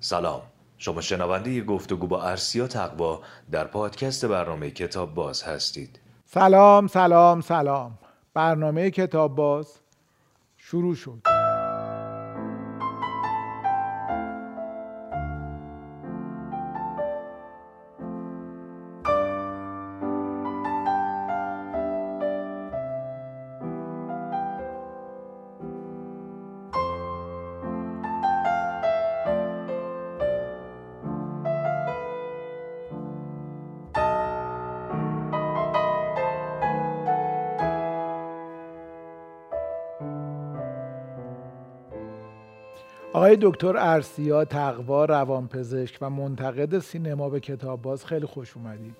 سلام. شما شنونده گفتگو با ارسیا تقوا در پادکست برنامه کتاب باز هستید. سلام سلام سلام. برنامه کتاب باز شروع شد. دکتر ارسیا تقوا روانپزشک و منتقد سینما به کتاب باز خیلی خوش اومدید.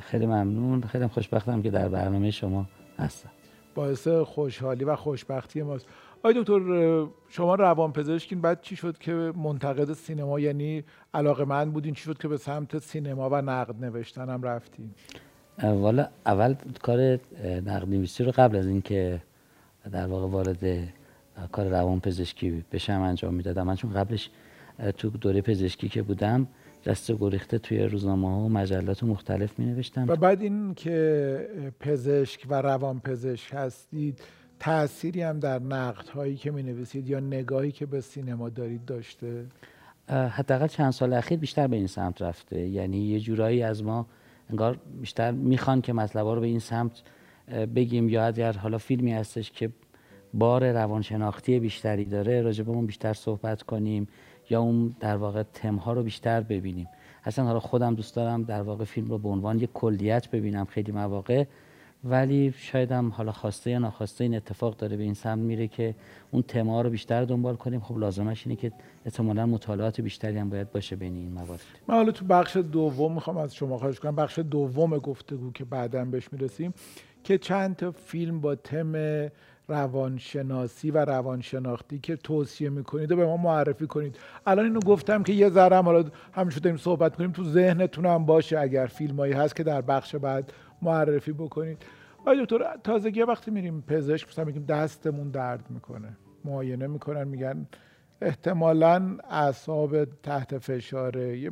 خیلی ممنون. خیلی خوشبختم که در برنامه شما هستم. باعث خوشحالی و خوشبختی ماست. آقای دکتر شما روانپزشکین. بعد چی شد که منتقد سینما یعنی علاقه من بودین؟ چی شد که به سمت سینما و نقد نوشتن هم رفتین؟ والا اول کار نقد نویسی رو قبل از اینکه در واقع وارد کار روان پزشکی بشم انجام می‌دادم. من چون قبلش تو دوره پزشکی که بودم دست گریخته توی روزنامه ها و مجلات مختلف می نوشتم و بعد این که پزشک و روان پزشک هستید تأثیری هم در نقد هایی که می نویسید یا نگاهی که به سینما دارید داشته؟ حداقل چند سال اخیر بیشتر به این سمت رفته. یعنی یه جورایی از ما انگار بیشتر می‌خوان که مطلبا رو به این سمت بگیم یا اگر حالا فیلمی هستش که بار روانشناختی بیشتری داره اون بیشتر صحبت کنیم یا اون در واقع تمها رو بیشتر ببینیم. اصلا حالا خودم دوست دارم در واقع فیلم رو به عنوان یک کلیت ببینم خیلی مواقع ولی شاید هم حالا خواسته یا ناخواسته این اتفاق داره به این سمت میره که اون تما رو بیشتر دنبال کنیم. خب لازمش اینه که احتمالا مطالعات بیشتری هم باید باشه بین این موارد. من حالا تو بخش دوم می‌خوام از شما خواهش کنم. بخش دوم گفتگو که بعدا بهش می‌رسیم که چند تا فیلم با تم روانشناسی و روانشناختی که توصیه می‌کنید و به ما معرفی کنید. الان اینو گفتم که یه ذره حالا همیشه داریم صحبت کنیم تو ذهنتون هم باشه اگر فیلمایی هست که در بخش بعد معرفی بکنید. آیا دکتر تازگی وقتی میریم پزشک مثلا میگیم دستمون درد می‌کنه. معاینه می‌کنن میگن احتمالا اعصاب تحت فشاره. یه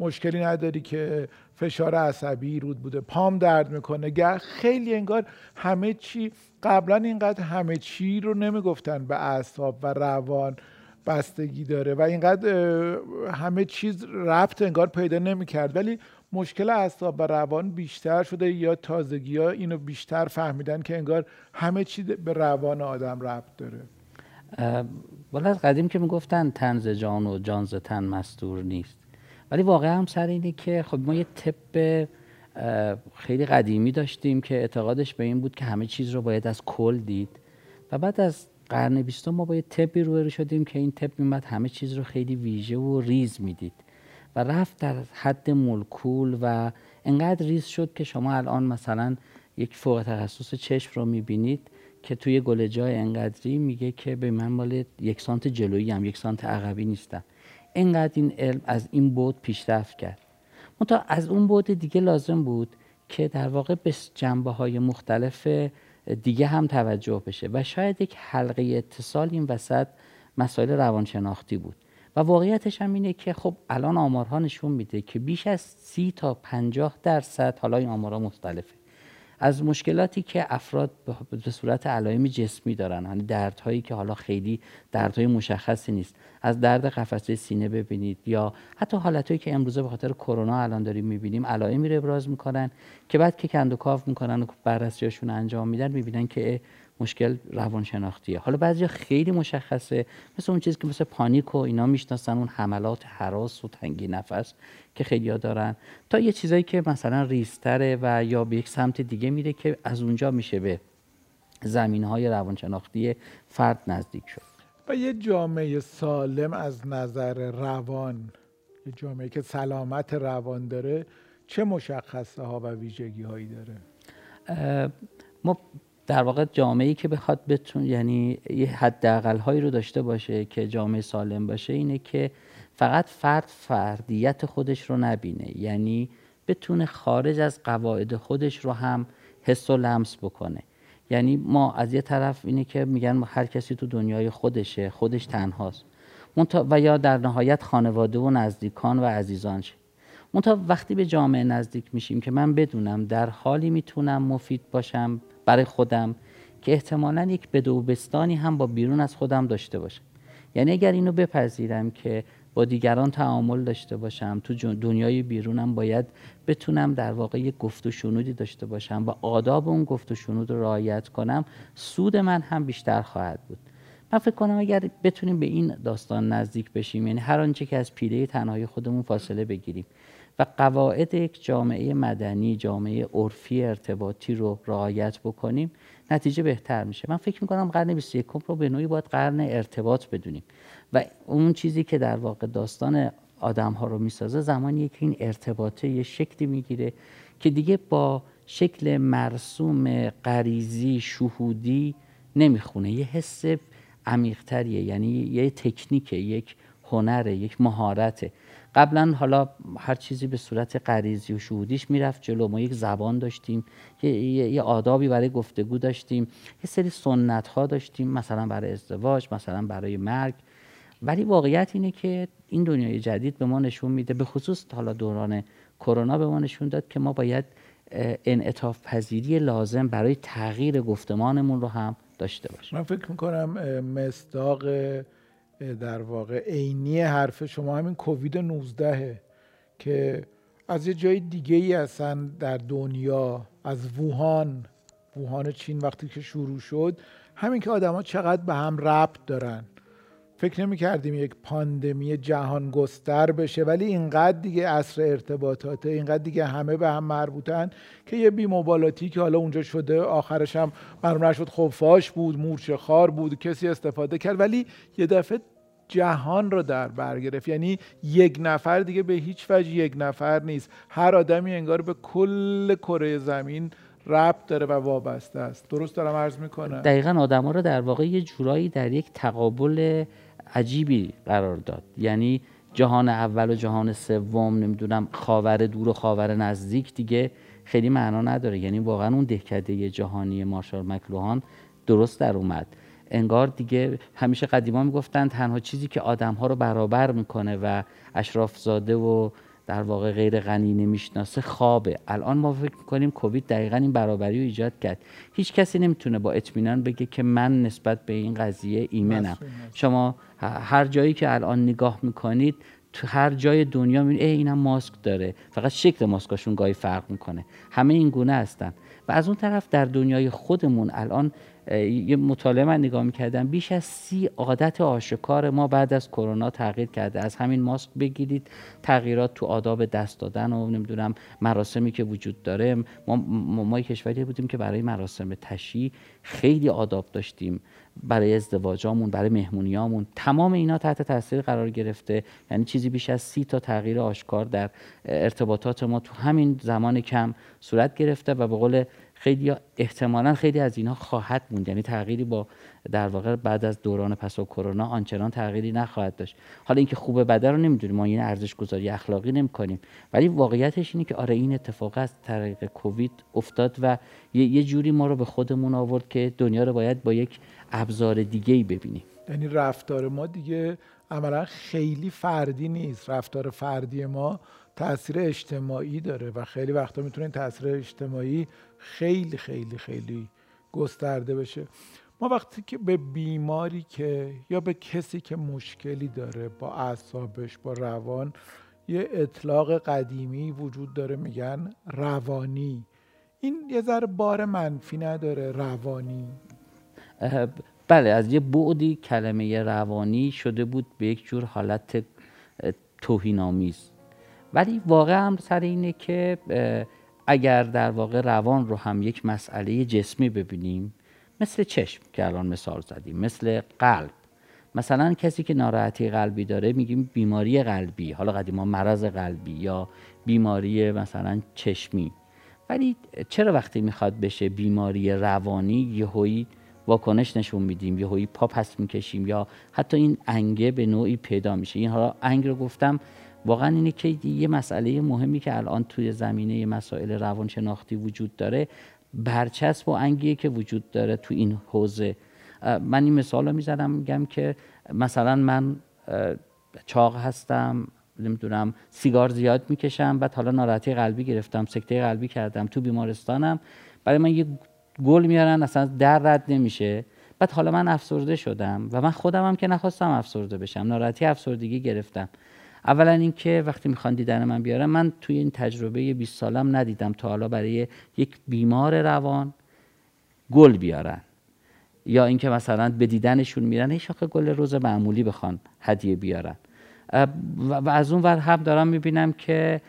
مشکلی نداری که فشار عصبی رود بوده پام درد می‌کنه. خیلی انگار همه چی قبلا اینقدر همه چی رو نمی‌گفتن به اعصاب و روان بستگی داره و اینقدر همه چیز ربط انگار پیدا نمی‌کرد. ولی مشکل اعصاب و روان بیشتر شده یا تازگی ها اینو بیشتر فهمیدن که انگار همه چی به روان آدم ربط داره. ولی از قدیم که می‌گفتن تنز جان و جانز تن مستور نیست. ولی واقعا هم سر اینه که خب ما یه طب خیلی قدیمی داشتیم که اعتقادش به این بود که همه چیز رو باید از کل دید. و بعد از قرن بیستم ما با یه طبی روبرو شدیم که این طب میومد همه چیز رو خیلی ویژه و ریز می‌دید. و رفت در حد مولکول و انقدر ریز شد که شما الان مثلا یک فوق تخصص چشم رو می‌بینید که توی گل جای انقدری میگه که به من مال یک سانت جلویی هم یک سانت عقبی نیستم انقدر این علم از این بود پیشرفت کرد. منتها از اون بود دیگه لازم بود که در واقع به جنبه های مختلف دیگه هم توجه بشه و شاید یک حلقه اتصال این وسط مسائل روانشناختی بود. و واقعیتش هم اینه که خب الان آمارها نشون میده که بیش از سی تا پنجاه درصد حالا این آمارها مختلفه. از مشکلاتی که افراد به صورت علائم جسمی دارن یعنی دردهایی که حالا خیلی دردهای مشخصی نیست. از درد قفسه سینه ببینید یا حتی حالتهایی که امروزه به خاطر کرونا الان داریم می‌بینیم علائمی رو ابراز می‌کنن که بعد که کند و کاف می‌کنن و بررسیاشون انجام میدن می‌بینن که مشکل روانشناختیه. حالا بعضی خیلی مشخصه مثل اون چیزی که مثل پانیک و اینا می‌شناسن اون حملات حراس و تنگی نفس که خیلی ها دارن. تا یه چیزایی که مثلا ریستره و یا به یک سمت دیگه میره که از اونجا میشه به زمین های روانشناختی فرد نزدیک شد. و یه جامعه سالم از نظر روان یه جامعه که سلامت روان داره چه مشخصه ها و ویژگی هایی داره ما در واقع جامعه که بخواد بتون یعنی یه حداقل هایی رو داشته باشه که جامعه سالم باشه اینه که فقط فرد فردیت خودش رو نبینه. یعنی بتونه خارج از قواعد خودش رو هم حس و لمس بکنه. یعنی ما از یه طرف اینه که میگن هر کسی تو دنیای خودشه خودش تنهاست. و یا در نهایت خانواده و نزدیکان و عزیزانش منتها وقتی به جامعه نزدیک میشیم که من بدونم در حالی می‌تونم مفید باشم برای خودم که احتمالا یک بدوبستانی هم با بیرون از خودم داشته باشم. یعنی اگر اینو بپذیرم که با دیگران تعامل داشته باشم تو دنیای بیرونم باید بتونم در واقع یک گفت و شنودی داشته باشم و آداب اون گفت و شنود رو رعایت کنم سود من هم بیشتر خواهد بود. من فکر کنم اگر بتونیم به این داستان نزدیک بشیم یعنی هر آنچه که از پیله تنهایی خودمون فاصله بگیریم. و قواعد یک جامعه مدنی جامعه عرفی ارتباطی رو رعایت بکنیم نتیجه بهتر میشه. من فکر می‌کنم قرن 21 رو به نوعی باید قرن ارتباط بدونیم. و اون چیزی که در واقع داستان آدم ها رو می‌سازه زمانی که این ارتباطه یه شکلی می‌گیره که دیگه با شکل مرسوم غریزی شهودی نمی‌خونه. یه حس عمیقتریه یعنی یه تکنیک یک هنر یک مهارته. قبلا حالا هر چیزی به صورت غریزی و شهودیش می‌رفت جلو. ما یک زبان داشتیم یه, یه آدابی برای گفتگو داشتیم یه سری سنت ها داشتیم مثلا برای ازدواج مثلا برای مرگ. ولی واقعیت اینه که این دنیای جدید به ما نشون میده به خصوص حالا دوران کرونا به ما نشون داد که ما باید انعطاف پذیری لازم برای تغییر گفتمانمون رو هم داشته باشیم. من فکر می‌کنم مصداق در واقع عینی حرف شما همین کووید 19 که از یه جای دیگه ای اصلا در دنیا از ووهان ووهان چین وقتی که شروع شد همین که آدما چقدر به هم ربط دارن. فکر نمی کردیم یک پاندمی جهان گستر بشه ولی اینقدر دیگه اصر ارتباطاته اینقدر دیگه همه به هم مربوطن که یه بیموبالاتی که حالا اونجا شده آخرش هم معلوم نشد خفاش بود مورچه خار بود کسی استفاده کرد. ولی یه دفعه جهان رو در بر گرفت. یعنی یک نفر دیگه به هیچ وجه یک نفر نیست. هر آدمی انگار به کل کره زمین ربط داره و وابسته است. درست دارم عرض می‌کنم؟ دقیقا آدم ها رو در واقع یه جورایی در یک تقابل عجیبی قرار داد. یعنی جهان اول و جهان سوم نمی‌دونم خاور دور و خاور نزدیک دیگه خیلی معنا نداره. یعنی واقعا اون دهکده جهانی مارشال مکلوهان درست در اومد. انگار دیگه همیشه قدیما می‌گفتن تنها چیزی که آدم ها رو برابر می‌کنه و اشراف زاده و در واقع غیر غنی نمی‌شناسه خوابه. الان ما فکر می‌کنیم کووید دقیقا این برابری رو ایجاد کرد. هیچ کسی نمی‌تونه با اطمینان بگه که من نسبت به این قضیه ایمنم. شما هر جایی که الان نگاه می‌کنید تو هر جای دنیا می‌بینید ای اینم ماسک داره. فقط شکل ماسکاشون گاهی فرق می‌کنه. همه این گونه هستن. و از اون طرف در دنیای خودمون الان یه مطالعه من نگاه می‌کردم. بیش از سی عادت آشکار ما بعد از کرونا تغییر کرده. از همین ماسک بگیرید تغییرات تو آداب دست دادن و نمی‌دونم مراسمی که وجود داره. ما, ما, کشوری بودیم که برای مراسم تشی خیلی آداب داشتیم. برای ازدواجامون برای مهمونیامون. تمام اینا تحت تاثیر قرار گرفته. یعنی چیزی بیش از سی تا تغییر آشکار در ارتباطات ما تو همین زمان کم صورت گرفته و به قول خیلی احتمالا خیلی از اینها خواهد موند. یعنی تغییری با در واقع بعد از دوران پس و کرونا آنچنان تغییری نخواهد داشت. حالا اینکه خوبه بده رو نمی‌دونیم ما این ارزش گذاری اخلاقی نمی‌کنیم. ولی واقعیتش اینه که آره این اتفاق از طریق کووید افتاد و یه جوری ما رو به خودمون آورد که دنیا رو باید با یک ابزار دیگه ای ببینیم. یعنی رفتار ما دیگه عملا خیلی فردی نیست. رفتار فردی ما تاثیر اجتماعی داره و خیلی وقتا می‌تونه تاثیر اجتماعی خیلی خیلی خیلی گسترده بشه. ما وقتی که به بیماری که یا به کسی که مشکلی داره با اعصابش با روان یه اطلاق قدیمی وجود داره میگن روانی. این یه ذره بار منفی نداره روانی. بله از یه بعدی کلمه روانی شده بود به یک جور حالت توهینآمیز. ولی واقعا هم سر اینه که اگر در واقع روان رو هم یک مسئله جسمی ببینیم مثل چشم که الان مثال زدیم مثل قلب. مثلا کسی که ناراحتی قلبی داره میگیم بیماری قلبی حالا قدیما مرض قلبی یا بیماری مثلا چشمی. ولی چرا وقتی می‌خواد بشه بیماری روانی یهویی واکنش نشون میدیم یهویی پا پس می‌کشیم یا حتی این انگه به نوعی پیدا میشه. این حالا انگ رو گفتم واقعا اینه که یه مسئله مهمی که الان توی زمینه مسائل روانشناختی وجود داره برچسب و انگیه که وجود داره تو این حوزه. من این مثال رو می‌زنم میگم که مثلا من چاق هستم نمی‌دونم سیگار زیاد می‌کشم بعد حالا ناراحتی قلبی گرفتم سکته قلبی کردم تو بیمارستانم. برای من یه گل میارن اصلا در رد نمیشه. بعد حالا من افسرده شدم و من خودم هم که نخواستم افسرده بشم. ناراحتی افسردگی گرفتم. اولا اینکه وقتی می‌خوان دیدن من بیارم من توی این تجربه 20 سالم ندیدم تا حالا برای یک بیمار روان گل بیارن. یا اینکه مثلا به دیدنشون میرن هیچ گل روز معمولی بخوان هدیه بیارن. و از اون ور هم دارم می‌بینم که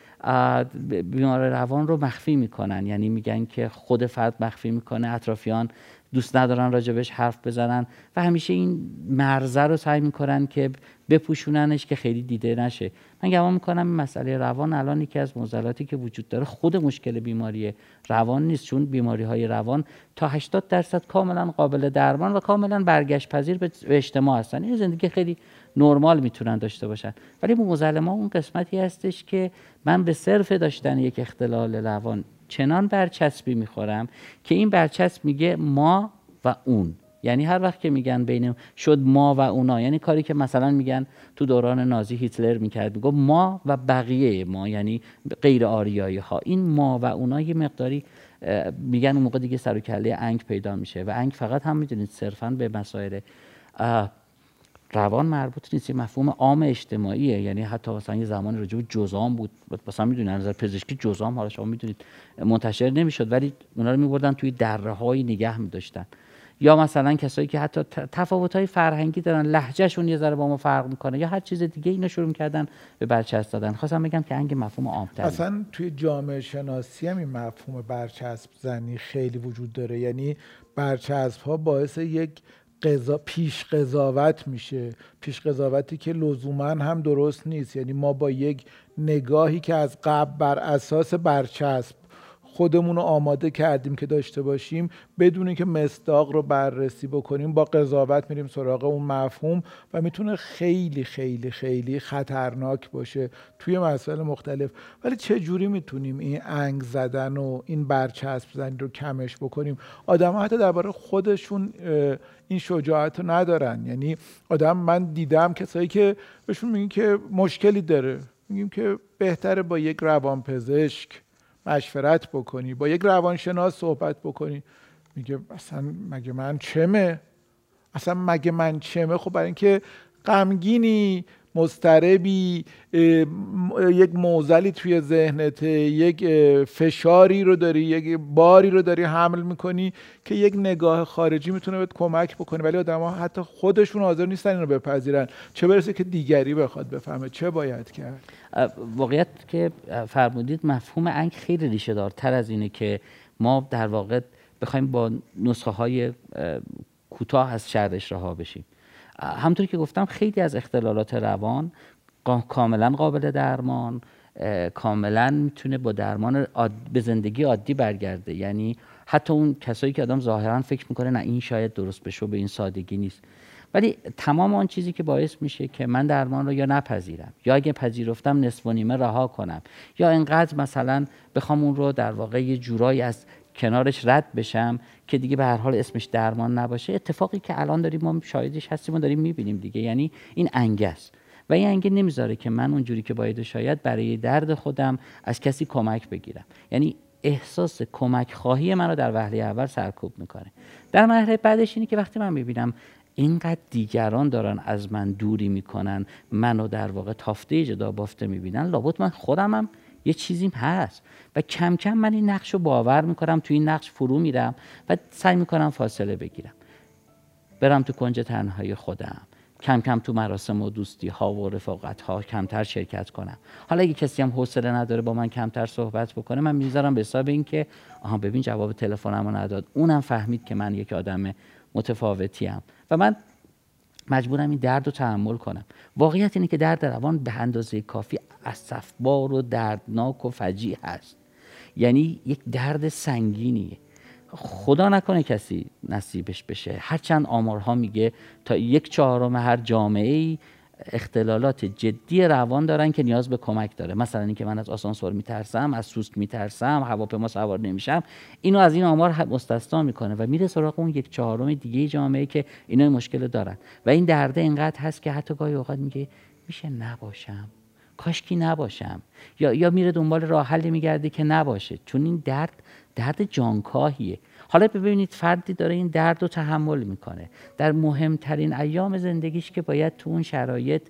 بیمار روان رو مخفی می‌کنن. یعنی میگن که خود فرد مخفی می‌کنه اطرافیان دوست ندارن راجبش حرف بزنن و همیشه این مرزه رو سعی می‌کنن که بپوشوننش که خیلی دیده نشه. من گمان می‌کنم این مسئله روان الان یکی از معضلاتی که وجود داره خود مشکل بیماری روان نیست چون بیماری های روان تا 80 درصد کاملا قابل درمان و کاملا برگشت پذیر به اجتماع هستن. این زندگی خیلی نرمال می‌تونن داشته باشن. ولی موزل ما اون قسمتی هستش که من به صرف داشتن یک اختلال روان چنان برچسبی می‌خورم که این برچسب میگه ما و اون. یعنی هر وقت که میگن بین شد ما و اونا یعنی کاری که مثلا میگن تو دوران نازی هیتلر می‌کرد میگو ما و بقیه ما یعنی غیر آریایی ها. این ما و اونا یه مقداری میگن اون موقع دیگه سر و کله انگ پیدا میشه و انگ فقط هم می‌دونید صرفا به مسائل روان مربوط نیست مفهوم عام اجتماعیه. یعنی حتی مثلا یه زمانی به جزام بود. مثلا می‌دونید نظر پزشکی جزام حالا شما می‌دونید منتشر نمی‌شد ولی اونا رو میبردن توی دره های نگه میداشتن. یا مثلا کسایی که حتی تفاوت های فرهنگی دارن لهجهشون یه ذره با ما فرق می‌کنه یا هر چیز دیگه اینو شروع کردن به برچسب دادن. خواستم بگم که انگ مفهوم عامتر اصلا توی جامعه شناسی هم این مفهوم برچسب زنی خیلی وجود داره. یعنی برچسب ها باعث یک قضا پیش قضاوت میشه. پیش قضاوتی که لزوما هم درست نیست. یعنی ما با یک نگاهی که از قبل بر اساس برچسب خودمون رو آماده کردیم که داشته باشیم بدون که مصداق رو بررسی بکنیم با قضاوت میریم سراغ اون مفهوم و می‌تونه خیلی خیلی خیلی خطرناک باشه توی مسائل مختلف. ولی چه جوری می‌تونیم این انگ زدن و این برچسب زدن رو کمش بکنیم؟ آدم حتی درباره خودشون این شجاعت رو ندارن. یعنی آدم من دیدم کسایی که بهشون میگیم که مشکلی داره. میگیم که بهتره با یک روانپزشک مشورت بکنی با یک روانشناس صحبت بکنی. میگه اصلا مگه من چمه؟ اصلا مگه من چمه؟ خب برای اینکه غمگینی مستربی یک موزلی توی ذهنت یک فشاری رو داری یک باری رو داری حمل می‌کنی که یک نگاه خارجی می‌تونه بهت کمک بکنه. ولی آدم ها حتی خودشون حاضر نیستن اینو بپذیرن. چه برسه که دیگری بخواد بفهمه. چه باید کرد؟ واقعیت که فرمودید مفهوم انگ خیلی ریشه دارتر از اینه که ما در واقع بخوایم با نسخه های کوتاه از شرش رها بشیم. همطور که گفتم خیلی از اختلالات روان کاملا قابل درمان کاملا می‌تونه با درمان به زندگی عادی برگرده. یعنی حتی اون کسایی که آدم ظاهرا فکر می‌کنه نه این شاید درست بشه به این سادگی نیست. ولی تمام آن چیزی که باعث میشه که من درمان رو یا نپذیرم یا اگه پذیرفتم نصف و نیمه رها کنم یا اینقدر مثلا بخوام اون رو در واقع یه جورایی از کنارش رد بشم که دیگه به هر حال اسمش درمان نباشه. اتفاقی که الان داریم ما شاهدش هستیم و داریم می‌بینیم دیگه. یعنی این انگه و این انگه نمی‌ذاره که من اونجوری که باید شاید برای درد خودم از کسی کمک بگیرم. یعنی احساس کمک خواهی من رو در وهله اول سرکوب می‌کنه. در مرحله بعدش اینه که وقتی من می‌بینم اینقدر دیگران دارن از من دوری می‌کنن منو در واقع تافته جدا بافته می‌بینن لابد من خودمم یه چیزیم هست. و کم کم من این نقش رو باور می‌کنم تو این نقش فرو میرم و سعی می‌کنم فاصله بگیرم. برم تو کنج تنهایی خودم. کم کم تو مراسم و دوستی ها و رفاقت ها کمتر شرکت کنم. حالا اگه کسی هم حوصله نداره با من کمتر صحبت بکنه من می‌ذارم به حساب اینکه آها ببین جواب تلفنمو نداد. اونم فهمید که من یک آدم متفاوتی و من مجبورم این درد رو تحمل کنم. واقعیت اینه که درد روان به اندازه کافی اسفبار و دردناک و فجیع هست. یعنی یک درد سنگینیه. خدا نکنه کسی نصیبش بشه. هرچند آمارها میگه تا یک چهارم هر جامعه ای اختلالات جدی روان دارن که نیاز به کمک داره. مثلا اینکه من از آسانسور میترسم از سوسک میترسم هواپیما سوار نمیشم اینو از این آمار مستثنا می‌کنه و میره سراغ اون یک چهارم دیگه جامعه که اینا مشکل دارن. و این درده اینقدر هست که حتی گاهی اوقات میگه میشه نباشم. کاشکی نباشم. یا یا میره دنبال راه حلی میگرده که نباشه. چون این درد درد جانکاهیه. حالا ببینید فردی داره این درد رو تحمل می‌کنه. در مهمترین ایام زندگیش که باید تو اون شرایط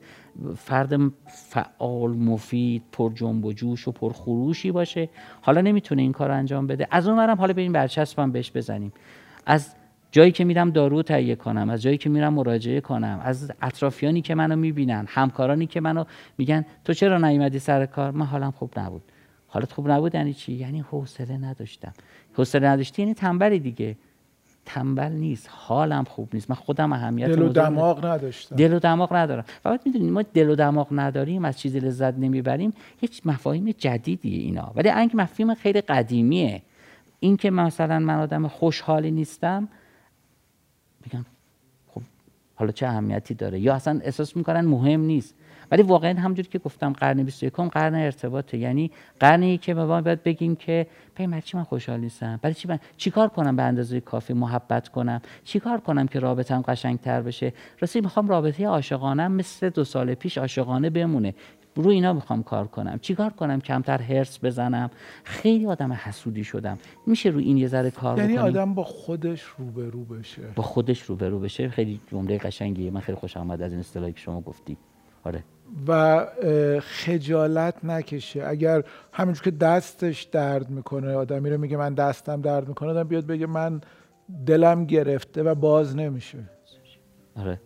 فرد فعال مفید پر جنب و جوش و پر خروشی باشه. حالا نمی‌تونه این کار انجام بده. از اون حالا بریم برچسبم بهش بزنیم. از جایی که میرم دارو تهیه کنم از جایی که میرم مراجعه کنم از اطرافیانی که منو می‌بینن همکارانی که منو میگن تو چرا نیومدی سر کار؟ من حالم خوب نبود. حالت خوب نبود یعنی چی؟ یعنی حوصله نداشتم. حوصله نداشتی یعنی تنبلی دیگه. تنبل نیست. حالم خوب نیست. من خودم اهمیت دل و دماغ نداشتم. دل و دماغ ندارم. فقط می‌دونید ما دل و دماغ نداریم از چیزی لذت نمی‌بریم. هیچ مفاهیم جدیدیه اینا. ولی اینکه مفهوم خیلی قدیمیه. این که مثلا من آدم خوشحالی نیستم میگم خب حالا چه اهمیتی داره؟ یا اصلا احساس می‌کنن مهم نیست. ولی واقعا همجور که گفتم قرن 21 قرن ارتباطه. یعنی قرنی که ما باید بگیم که پی چی من خوشحال نیستم؟ برای چی من چیکار کنم به اندازه کافی محبت کنم؟ چیکار کنم که رابطم قشنگتر بشه؟ راستی می‌خوام رابطه عاشقانه مثل دو سال پیش عاشقانه بمونه. رو اینا می‌خوام کار کنم. چیکار کنم؟ کمتر هرس بزنم؟ خیلی آدم حسودی شدم. میشه رو این یه ذره کار یعنی بکنیم؟ آدم با خودش روبرو بشه. با خودش روبرو بشه. خیلی جمله قشنگیه. من خیلی خوشم آمد از این اصطلاحی که شما گفتی آره. و خجالت نکشه. اگر همینجور که دستش درد می‌کنه آدمی رو میگه من دستم درد می‌کنه آدم بیاد بگه من دلم گرفته و باز نمیشه. آره.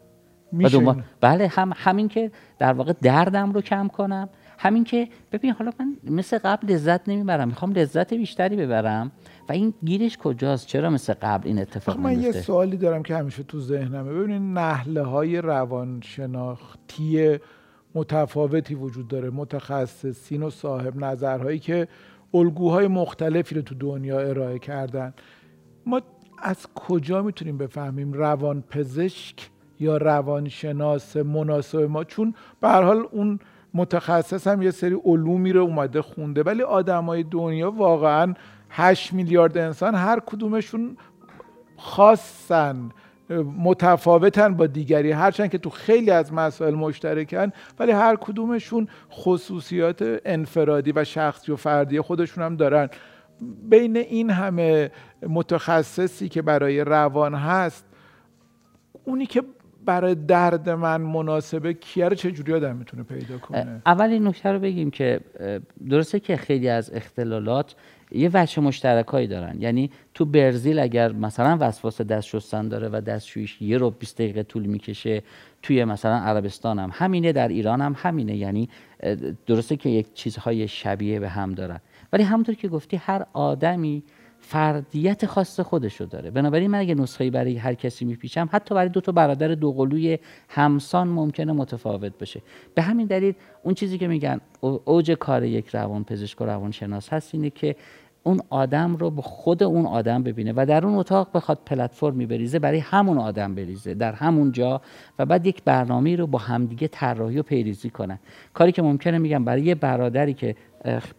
میشه بله هم همین که در واقع دردم رو کم کنم. همین که ببین حالا من مثل قبل لذت نمی‌برم. می‌خوام لذت بیشتری ببرم. و این گیرش کجاست؟ چرا مثل قبل این اتفاق من یه سوالی دارم که همیشه تو ذهنمه. ببینید نحله های روانشناختی متفاوتی وجود داره. متخصصین و صاحب نظرهایی که الگوهای مختلفی رو تو دنیا ارائه کردن. ما از کجا می‌تونیم بفهمیم روان پزشک یا روانشناس مناسب ما چون به حال اون متخصص هم یه سری علومی رو اومده خونده ولی آدمای دنیا واقعا 8 میلیارد انسان هر کدومشون خاصن متفاوتن با دیگری هرچند که تو خیلی از مسائل مشترکن ولی هر کدومشون خصوصیات انفرادی و شخصی و فردی خودشون هم دارن. بین این همه متخصصی که برای روان هست اونی که برای درد من مناسبه کیه رو چجوری آدم می‌تونه پیدا کنه؟ اول این نکته رو بگیم که درسته که خیلی از اختلالات یه وجه مشترکایی دارن. یعنی تو برزیل اگر مثلا وسواس دست شستن داره و دستشویش یه رو 20 دقیقه طول می‌کشه توی مثلا عربستان هم همینه در ایران هم همینه. یعنی درسته که یک چیزهای شبیه به هم دارن. ولی همونطور که گفتی هر آدمی فردیت خاص خودشو داره. بنابراین من اگه نسخه برای هر کسی میپیچم حتی برای دو تا برادر دوقلوی همسان ممکنه متفاوت بشه. به همین دلیل اون چیزی که میگن اوج کار یک روان پزشک و روانشناس هست اینه که اون آدم رو به خود اون آدم ببینه و در اون اتاق بخواد پلتفرمی بریزه برای همون آدم بریزه در همون جا و بعد یک برنامه رو با همدیگه طراحی و پیریزی کنن. کاری که ممکنه میگم برای یه برادری که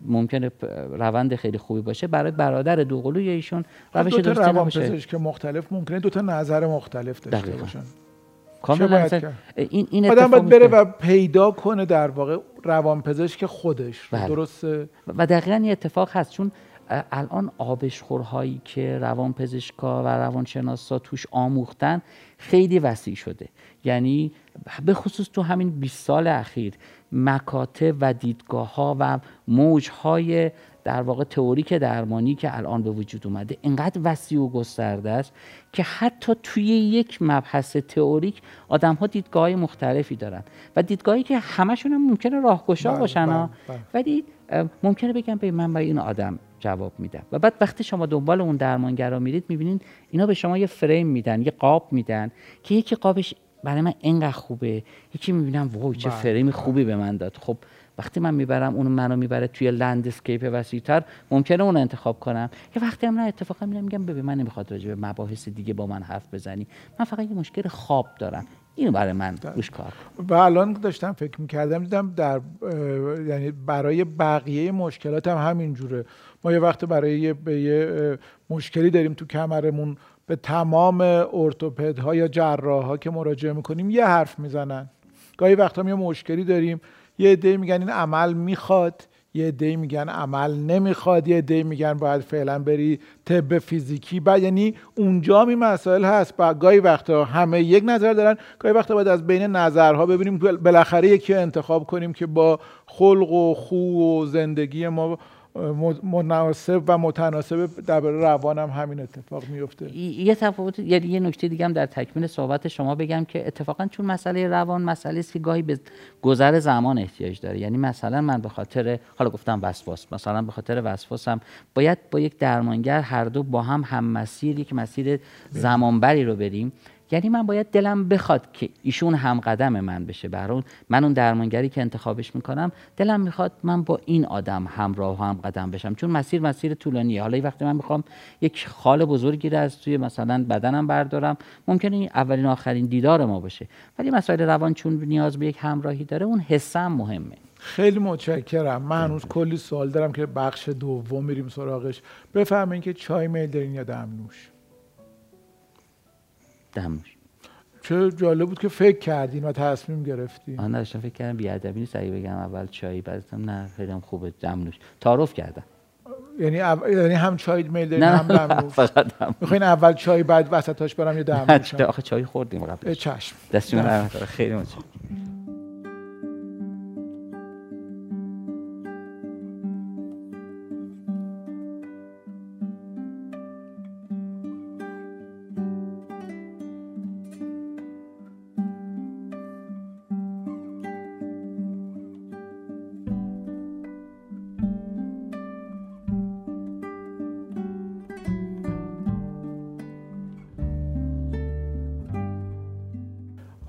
ممکنه روند خیلی خوبی باشه. برای برادر دوقلوی ایشون روش درستی نباشه. که مختلف ممکنه دو تا نظر مختلف داشته باشن. کاملا این این آدم باید بره و پیدا کنه در واقع روانپزشک خودش. بله. درسته؟ و دقیقا این اتفاق هست. چون الان آبشخورهایی که روانپزشکا و روانشناسا توش آموختن خیلی وسیع شده. یعنی به خصوص تو همین 20 سال اخیر مکاتب و دیدگاه ها و موج های در واقع تئوریک درمانی که الان به وجود اومده اینقدر وسیع و گسترده است که حتی توی یک مبحث تئوریک آدم ها دیدگاه های مختلفی دارن و دیدگاهی که همشون هم ممکنه راهگشا بله، باشن بله، بله. ولی ممکنه بگم به من برای این آدم جواب میدم و بعد وقتی شما دنبال اون درمانگرا میرید می‌بینید اینا به شما یه فریم میدن یه قاب میدن که یکی قابش برای من اینقدر خوبه. یکی می‌بینم وای چه بله. فریم خوبی به من داد. خب وقتی من می‌برم اون منو می‌بره توی لندسکیپ وسیعتر ممکنه اون انتخاب کنم. یه وقتی هم نه اتفاقا میرم میگم ببین من نمی‌خواد راجع به مباحث دیگه با من حرف بزنی. من فقط یه مشکل خواب دارم. اینو برای من روش کار و الان داشتم فکر می‌کردم دیدم در یعنی برای بقیه مشکلات هم همین جوره. ما یه وقت برای یه, به یه مشکلی داریم تو کمرمون. به تمام ارتوپدها یا جراحها که مراجعه می‌کنیم یه حرف می‌زنن. گاهی وقتا یه مشکلی داریم یه عده میگن این عمل می‌خواد یه عده میگن عمل نمی‌خواد یه عده میگن باید فعلا بری طب فیزیکی. بعد یعنی اونجا می مسائل هست. بعد گاهی وقتا همه یک نظر دارن گاهی وقتا باید از بین نظرها ببینیم. بالاخره یکی انتخاب کنیم که با خلق و خو و زندگی ما مناسب و متناسب در روان هم همین اتفاق میفته. یه تفاوت یعنی یه نکته دیگه هم در تکمیل صحبت شما بگم که اتفاقا چون مسئله روان مسئله است که گاهی به گذر زمان احتیاج داره. یعنی مثلا من به خاطر حالا گفتم وسواس. مثلا به خاطر وسواسم باید با یک درمانگر هر دو با هم هم مسیر یک مسیر زمانبری رو بریم یعنی من باید دلم بخواد که ایشون هم قدم من بشه. برای من اون درمانگری که انتخابش می‌کنم دلم می‌خواد من با این آدم همراه و هم قدم بشم. چون مسیر مسیر طولانیه. حالا وقتی من می‌خوام یک خال بزرگی رو از توی مثلا بدنم بردارم ممکنه این اولین آخرین دیدار ما باشه. ولی مسائل روان چون نیاز به یک همراهی داره اون حسم مهمه. خیلی متشکرم. من هنوز کلی سوال دارم که بخش دوم میریم سراغش. بفهمین که چای میل دارین یا دمنوش دمنوش چه جالب بود که فکر کردین و تصمیم گرفتین. آن داشتم فکر کردم بیادبی نیست. اگه بگم اول چای بعدم نه خیلی هم خوبه. دمنوش تعارف کردم. یعنی او... یعنی هم چای میل دارین هم دمنوش می‌خواین اول چای بعد وسطاش برم یه دمنوش آخه چای خوردیم قبل چشم. دستتون خیلی متشکرم.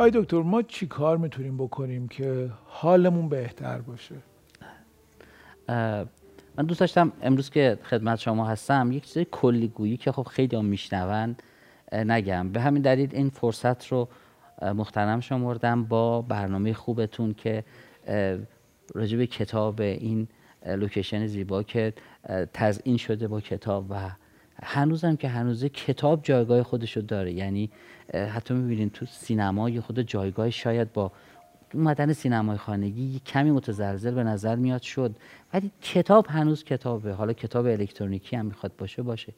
آی دکتر ما چی کار می‌تونیم بکنیم که حالمون بهتر باشه؟ من دوست داشتم امروز که خدمت شما هستم یک چیز کلی گویی که خب خیلی هم میشنون نگم. به همین دلیل این فرصت رو محترم شمردم با برنامه خوبتون که راجع به کتاب این لوکیشن زیبا که تزئین شده با کتاب و هنوزم که هنوزه کتاب جایگاه خودشو داره. یعنی حتی می‌بینید تو سینمای خود جایگاه شاید با اومدن سینمای خانگی کمی متزلزل به نظر میاد شد. ولی کتاب هنوز کتابه. حالا کتاب الکترونیکی هم می‌خواد باشه باشه.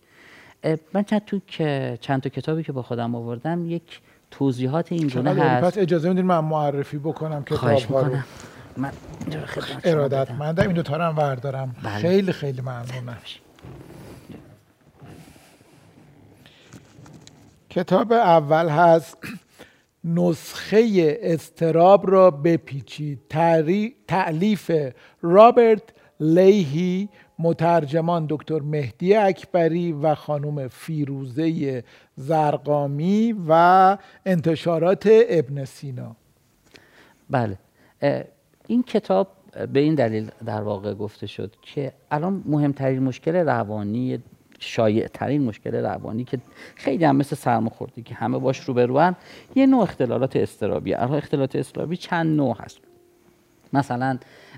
من چند تو که چند تا کتابی که با خودم آوردم یک توضیحات این گونه هست. پس اجازه میدین من معرفی بکنم کتاب ها رو. من ارادت. مندم این دو تا هم وردارم بله. خیلی خیلی ممنونم. کتاب اول هست. نسخه استراب را بپیچید. تعلیف رابرت لیهی مترجمان دکتر مهدی اکبری و خانم فیروزه زرقامی و انتشارات ابن سینا. بله. این کتاب به این دلیل در واقع گفته شد که الان مهمترین مشکل روانی شایع ترین مشکل روانی که خیلی هم مثل سرماخوردگی که همه باش روبروان یه نوع اختلالات استرابی اختلالات استرابی چند نوع هست. مثلا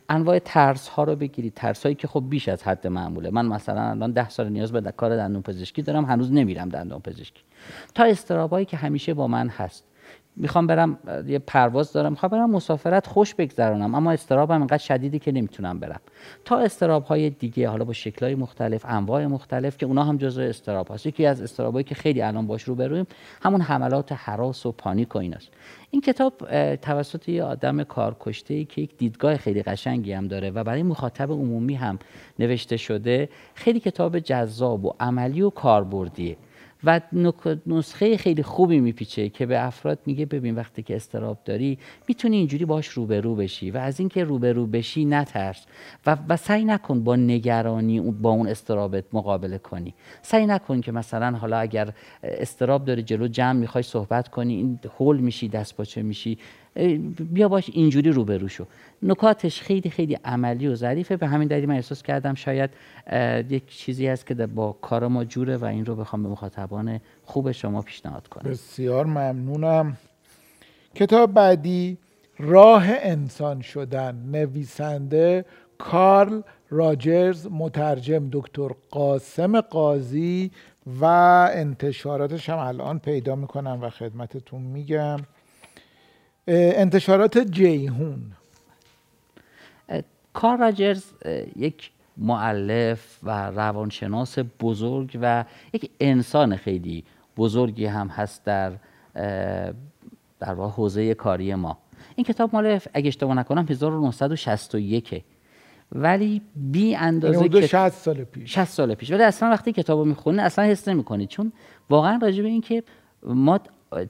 انواع ترس ها رو بگیرید ترس هایی که خب بیش از حد معموله. من مثلا الان ده سال نیاز به کار دندون پزشکی دارم هنوز نمیرم دندون پزشکی تا استرابایی که همیشه با من هست. می‌خوام برم یه پرواز دارم می‌خوام برم مسافرت خوش بگذرانم اما استرابم اینقدر شدیدی که نمی‌تونم برم. تا استراب های دیگه حالا با شکلهای مختلف انواع مختلف که اونا هم جزو استراب هست یکی از استرابایی که خیلی الان باش رو برویم همون حملات حراس و پانیک و ایناست. این کتاب توسط یه آدم کارکشته ای که یک دیدگاه خیلی قشنگی هم داره و برای مخاطب عمومی هم نوشته شده خیلی کتاب جذاب و عملی و کاربردیه. و نسخه خیلی خوبی میپیچه که به افراد میگه ببین وقتی که استراب داری می‌تونی اینجوری باش روبرو بشی و از اینکه روبرو بشی نترس و, و سعی نکن با نگرانی با اون استرابت مقابله کنی. سعی نکن که مثلا حالا اگر استراب داری جلو جمع می‌خوای صحبت کنی این هول میشی دست پاچه میشی بیا باش اینجوری روبرو شو. نکاتش خیلی خیلی عملی و ظریفه. به همین دلیل من احساس کردم شاید یک چیزی هست که با کار ما جوره و این رو بخوام به مخاطبان خوب شما پیشنهاد کنم. بسیار ممنونم. کتاب بعدی راه انسان شدن. نویسنده کارل راجرز مترجم دکتر قاسم قاضی و انتشاراتش هم الان پیدا می‌کنم و خدمتتون میگم. انتشارات جیهون. کار راجرز یک معلف و روانشناس بزرگ و یک انسان خیلی بزرگی هم هست در در واقع حوزه کاری ما. این کتاب مال اگه اشتباه نکنم 1961 ولی بی اندازه یعنی که 60 سال پیش. 60 سال پیش. ولی اصلا وقتی کتابو می‌خونی اصلا حس نمی‌کنید چون واقعا راجع به اینکه ما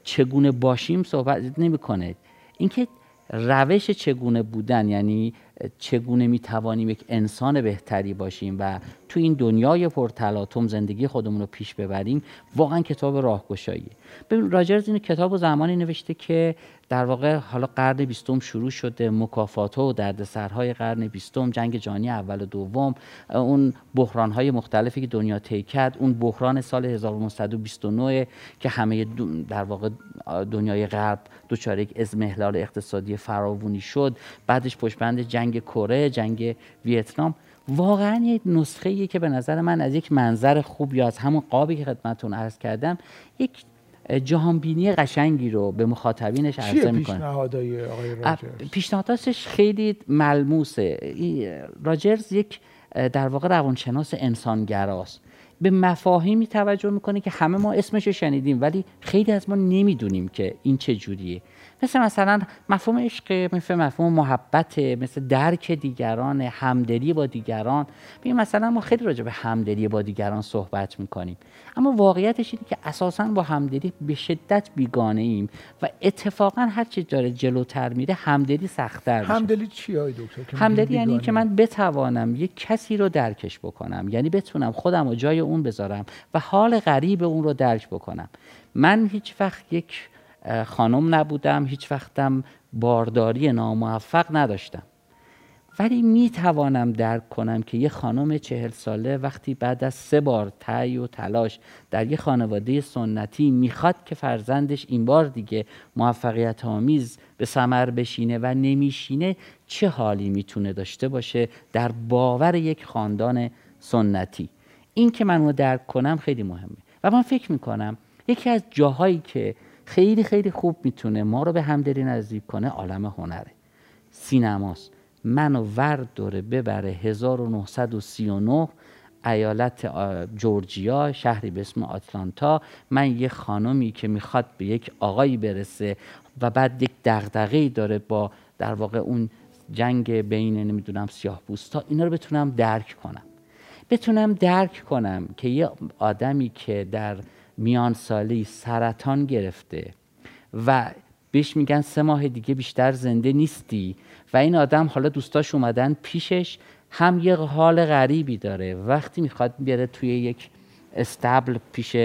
چگونه باشیم صحبت نمی‌کنه. اینکه روش چگونه بودن یعنی چگونه می توانیم یک انسان بهتری باشیم و تو این دنیای پرتلاطم زندگی خودمون رو پیش ببریم واقعا کتاب راهگشاییه ببین راجرز این کتاب و زمانی نوشته که در واقع حالا قرن بیستم شروع شده مکافات و دردسرهای قرن بیستم جنگ جهانی اول و دوم اون بحران های مختلفی که دنیا طی کرد اون بحران سال 1929 که همه در واقع دنیای غرب دچار یک ازمهلال اقتصادی فراوونی شد. بعدش پشتبند جنگ کره جنگ ویتنام واقعا یک نسخه که به نظر من از یک منظر خوب یا از همون قابی که خدمتتون عرض کردم یک جهانبینی قشنگی رو به مخاطبینش عرضه می‌کنه. پیشنهادهای آقای راجرز؟ پیشنهاداتش خیلی ملموسه. راجرز یک در واقع روانشناس انسانگراست. به مفاهیمی توجه می‌کنه که همه ما اسمش رو شنیدیم ولی خیلی از ما نمی‌دونیم که این چه جوریه. مثل مثلا مفهوم عشق مثل مفهوم محبت مثل درک دیگران همدلی با دیگران. ببین مثلا ما خیلی راجع به همدلی با دیگران صحبت می‌کنیم. اما واقعیتش اینه که اساسا با همدلی به شدت بیگانه ایم و اتفاقا هر چی داره جلوتر میره همدلی سختتر میشه. همدلی چی های دکتر همدلی یعنی که من بتوانم یک کسی رو درکش بکنم. یعنی بتونم خودم رو جای اون بذارم و حال غریب اون رو درک بکنم. من هیچ وقت یک خانم نبودم هیچ وقتم بارداری ناموفق نداشتم. ولی می توانم درک کنم که یه خانم چهل ساله وقتی بعد از سه بار تعی و تلاش در یه خانواده سنتی می‌خواد که فرزندش این بار دیگه موفقیت آمیز به سمر بشینه و نمیشینه چه حالی می‌تونه داشته باشه در باور یک خاندان سنتی؟ این که من رو درک کنم خیلی مهمه. و من فکر می‌کنم یکی از جاهایی که خیلی خیلی خوب می‌تونه ما رو به همدلی نزدیک کنه عالم هنره. سینماست. منو ورد دوره ببره 1939 ایالت جورجیا شهری به اسم آتلانتا. من یه خانمی که می‌خواد به یک آقایی برسه و بعد یک دغدغه‌ای داره با در واقع اون جنگ بین نمی‌دونم سیاه بوستا اینا رو بتونم درک کنم. بتونم درک کنم که یه آدمی که در میان سالی سرطان گرفته و بهش میگن سه ماه دیگه بیشتر زنده نیستی و این آدم حالا دوستاش اومدن پیشش هم یه حال غریبی داره. وقتی می‌خواد بیاره توی یک استبل پیش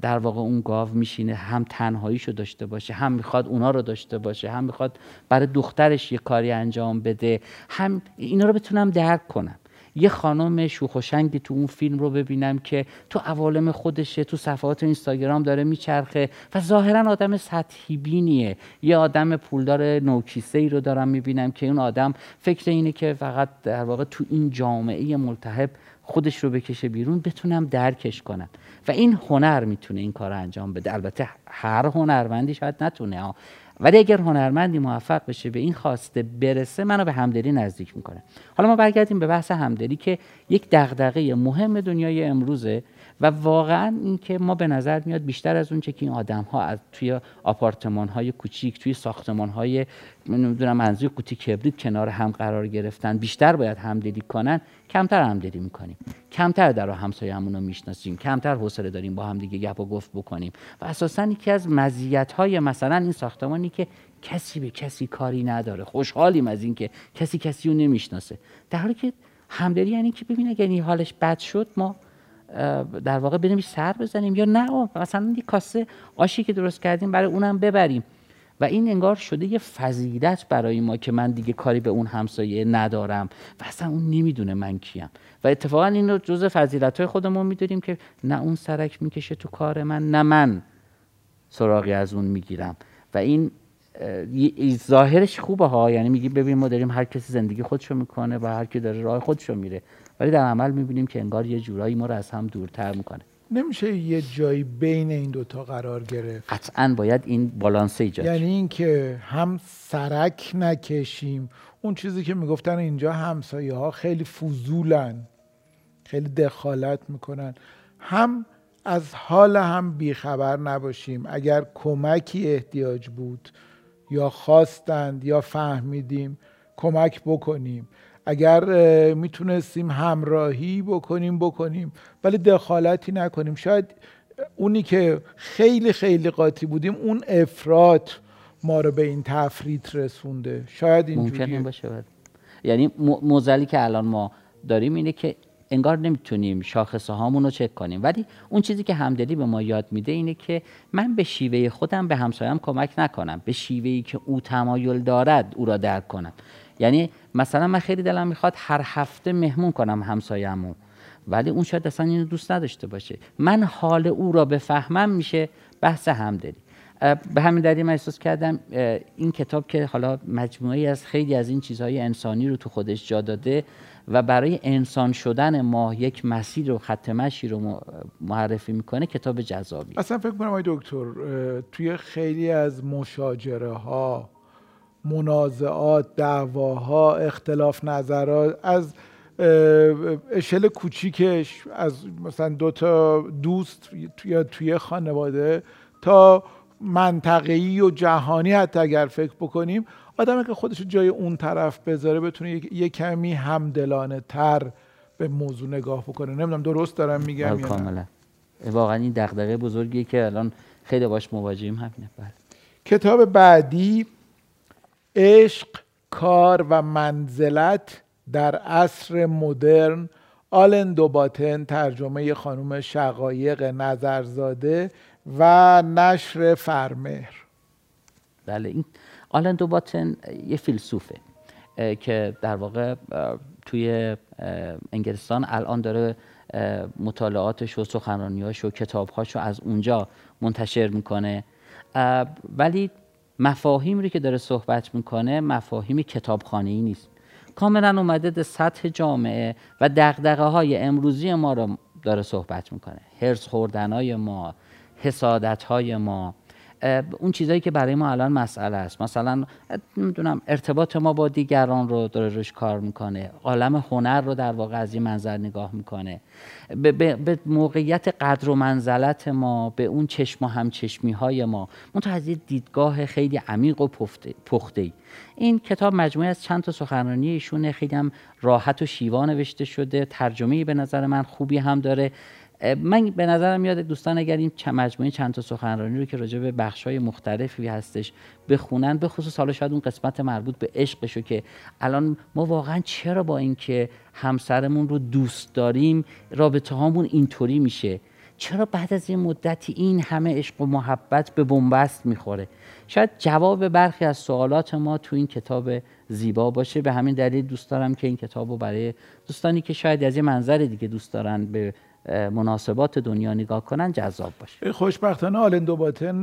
در واقع اون گاو میشینه هم تنهاییشو داشته باشه هم می‌خواد اونا رو داشته باشه هم می‌خواد برای دخترش یه کاری انجام بده هم اینا رو بتونم درک کنم. یه خانم شوخ و شنگی تو اون فیلم رو ببینم که تو عوالم خودشه تو صفحات اینستاگرام داره میچرخه و ظاهرا آدم سطحی بینیه یه آدم پولدار نوکیسه ای رو دارم می‌بینم که اون آدم فکر اینه که فقط در واقع تو این جامعه ملتهب خودش رو بکشه بیرون بتونم درکش کنم. و این هنر می‌تونه این کار انجام بده. البته هر هنرمندی شاید نتونه ولی اگر هنرمندی موفق بشه به این خواسته برسه منو به همدلی نزدیک می‌کنه. حالا ما برگردیم به بحث همدلی که یک دغدغه مهم دنیای امروزه. و واقعا اینکه ما به نظر میاد بیشتر از اونچه که این آدم ها از توی آپارتمان های کوچیک توی ساختمان های نمی‌دونم منزوی قوطی کبریت کنار هم قرار گرفتن بیشتر باید همدلی کنن کمتر همدلی می‌کنیم. کمتر در همسایه‌مون رو می‌شناسیم کمتر حوصله داریم با هم دیگه گپ و گفت بکنیم. و اساسا یکی از مزیت های مثلا این ساختمانی که کسی به کسی کاری نداره خوشحالیم از اینکه کسی کسی رو نمی‌شناسه. در حالی که همدلی یعنی که ببین اگر این حالش بد شد ما در واقع بریم سر بزنیم یا نه؟ مثلا یک کاسه آشی که درست کردیم برای اونم ببریم. و این انگار شده یه فضیلت برای ما که من دیگه کاری به اون همسایه ندارم و اصلا اون نمی‌دونه من کیم. و اتفاقا این رو جز فضیلت های خودمون می‌دونیم که نه اون سرک می‌کشه تو کار من نه من سراغی از اون می‌گیرم. و این ظاهرش خوبه ها. یعنی میگی ببین ما داریم هر کسی زندگی خودشو می‌کنه و هر کی داره راه خودشو میره. ولی در عمل می‌بینیم که انگار یه جورایی ما رو از هم دورتر می‌کنه. نمیشه یه جایی بین این دوتا قرار گرفت؟ قطعا باید این بالانس ایجاد یعنی اینکه هم سرک نکشیم. اون چیزی که می‌گفتن اینجا همسایه ها خیلی فضولن خیلی دخالت می‌کنن. هم از حال هم بیخبر نباشیم. اگر کمکی احتیاج بود یا خواستند یا فهمیدیم کمک بکنیم. اگر می‌تونستیم همراهی بکنیم بکنیم. ولی دخالتی نکنیم. شاید اونی که خیلی خیلی قاطی بودیم اون افراد ما رو به این تفریط رسونده. شاید اینجوری باشه یعنی موزلی که الان ما داریم اینه که انگار نمی‌تونیم شاخصه هامون رو چک کنیم. ولی اون چیزی که همدلی به ما یاد میده اینه که من به شیوه خودم به همسایم کمک نکنم. به شیوهی که او تمایل دارد او را درک کنم. یعنی مثلا من خیلی دلم می‌خواد هر هفته مهمون کنم همسایه‌مو ولی اون شاید اصلا اینو دوست نداشته باشه. من حال او را بفهمم میشه بحث همدلی. به همین دلیل من احساس کردم این کتاب که حالا مجموعی از خیلی از این چیزهای انسانی رو تو خودش جا داده و برای انسان شدن ما یک مسیر و خط مشی رو معرفی می‌کنه کتاب جذابی اصلا فکر کنم آقای دکتر توی خیلی از مشاجره ها منازعات دعواها اختلاف نظرات از اشل کوچیکش از مثلا دو تا دوست یا توی خانواده تا منطقه‌ای و جهانی حتی اگر فکر بکنیم آدمی که خودش جای اون طرف بذاره بتونه یه کمی همدلانه تر به موضوع نگاه بکنه. نمی‌دونم درست دارم میگم بله، کاملا. واقعا این دغدغه بزرگیه که الان خیلی باش مواجهیم. همینه بله. کتاب بعدی عشق کار و منزلت در عصر مدرن. آلن دوباتن ترجمه خانم شقایق نظرزاده و نشر فرمهر. بله این آلن دوباتن یه فیلسوفه که در واقع توی انگلستان الان داره مطالعاتش و سخنرانیاش و کتابهاش رو از اونجا منتشر می‌کنه. ولی مفاهیم رو که داره صحبت می‌کنه مفاهیم کتابخانه ای نیست. کاملا اومده در سطح جامعه و دقدقه های امروزی ما رو داره صحبت می‌کنه. هرس خوردن های ما حسادت های ما اون چیزایی که برای ما الان مسئله است. مثلا نمی‌دونم ارتباط ما با دیگران رو داره روش کار می‌کنه. عالم هنر رو در واقع از این منظر نگاه می‌کنه. به, به, موقعیت قدر و منزلت ما به اون چشم و همچشمی های ما. منتها از دیدگاه خیلی عمیق و پخته ای این کتاب مجموعه از چند تا سخنرانی ایشونه. خیلی هم راحت و شیوا نوشته شده. ترجمه به نظر من خوبی هم داره. من به نظرم میاد دوستان اگر این مجموعه چند تا سخنرانی رو که راجع به بخش‌های مختلفی هستش بخونن به خصوص حالا شاید اون قسمت مربوط به عشقشو که الان ما واقعا چرا با اینکه همسرمون رو دوست داریم رابطه هامون اینطوری میشه؟ چرا بعد از این مدتی این همه عشق و محبت به بنبست می‌خوره؟ شاید جواب برخی از سوالات ما تو این کتاب زیبا باشه. به همین دلیل دوست دارم که این کتاب رو برای دوستانی که شاید از یه منظر دیگه دوست دارن به مناسبات دنیا نگاه کنن جذاب باشه. خوشبختانه آلن دوباتن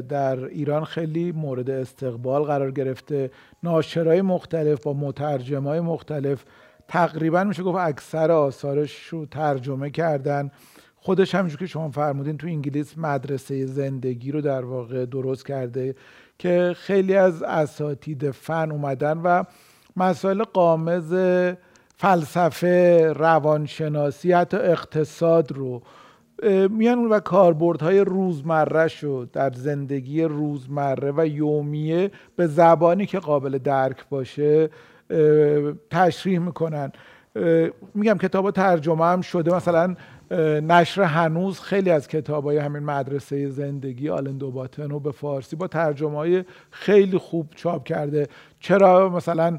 در ایران خیلی مورد استقبال قرار گرفته. ناشرهای مختلف با مترجمای مختلف. تقریبا میشه گفت اکثر آثارش رو ترجمه کردن. خودش همینجور که شما فرمودین تو انگلیس مدرسه زندگی رو در واقع درست کرده که خیلی از اساتید فن اومدن و مسائل قامز فلسفه روانشناسی حتی اقتصاد رو. میان و کاربردهای روزمره شو در زندگی روزمره و یومیه به زبانی که قابل درک باشه تشریح می‌کنن. میگم کتاب ترجمه هم شده. مثلا نشر هنوز خیلی از کتاب های همین مدرسه زندگی آلن دوباتن رو به فارسی با ترجمه های خیلی خوب چاپ کرده. چرا؟ مثلا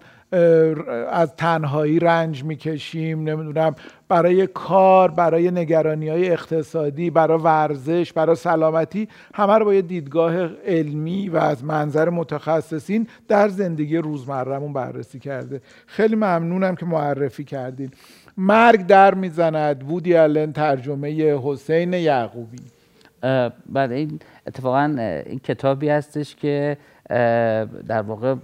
از تنهایی رنج می‌کشیم نمی‌دونم برای کار برای نگرانی های اقتصادی برای ورزش برای سلامتی همه رو با یه دیدگاه علمی و از منظر متخصصین در زندگی روزمرهمون بررسی کرده. خیلی ممنونم که معرفی کردین. مرگ در می‌زند. وودی آلن ترجمه حسین یعقوبی. بله این اتفاقا این کتابی هستش که در واقع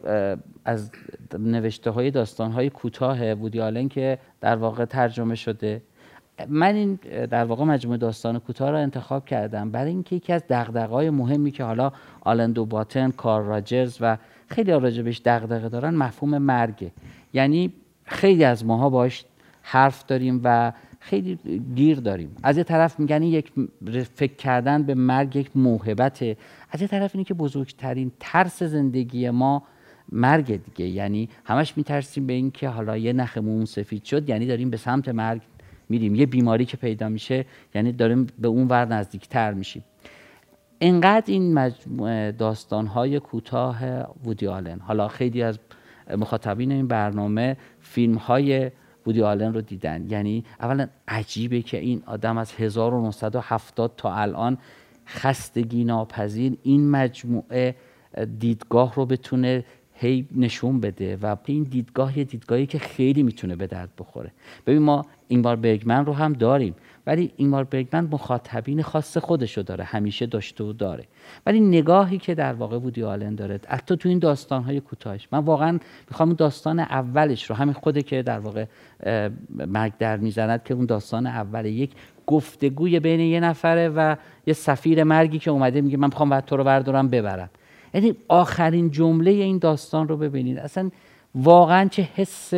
از نوشته های داستان های کوتاه وودی آلن که در واقع ترجمه شده. من این در واقع مجموعه داستان کوتاه را انتخاب کردم برای اینکه یکی از دغدغه‌های مهمی که حالا آلن دو باتن، کار راجرز و خیلی راجبش دغدغه دارن مفهوم مرگه. یعنی خیلی از ماها باش حرف داریم و خیلی گیر داریم. از یه طرف میگن یک فکر کردن به مرگ یک موهبته از یه طرف اینه که بزرگترین ترس زندگی ما مرگ دیگه. یعنی همش میترسیم به اینکه حالا یه نخمون سفید شد یعنی داریم به سمت مرگ میریم. یه بیماری که پیدا میشه یعنی داریم به اون ور نزدیکتر میشیم. انقدر این مجموعه داستانهای کوتاه وودی آلن. حالا خیلی از مخاطبین این برنامه فیلم های وودی آلن رو دیدن. یعنی اولا عجیبه که این آدم از 1970 تا الان خستگی ناپذیر این مجموعه دیدگاه رو بتونه هی نشون بده و این دیدگاه یه دیدگاهی که خیلی می‌تونه به درد بخوره. ببین ما این بار برگمن رو هم داریم ولی اینمار برگمن مخاطبین خاص خودشو داره همیشه داشته و داره. ولی نگاهی که در واقع بودی آلن داره حتی تو این داستانهای کوتاهش. من واقعا می‌خوام داستان اولش رو همین خوده که در واقع مرگ در می‌زند که اون داستان اول یک گفتگوی بین یه نفره و یه سفیر مرگی که اومده میگه من می‌خوام تو رو بردارم ببرم. یعنی آخرین جمله این داستان رو ببینید. اصلا واقعا چه حس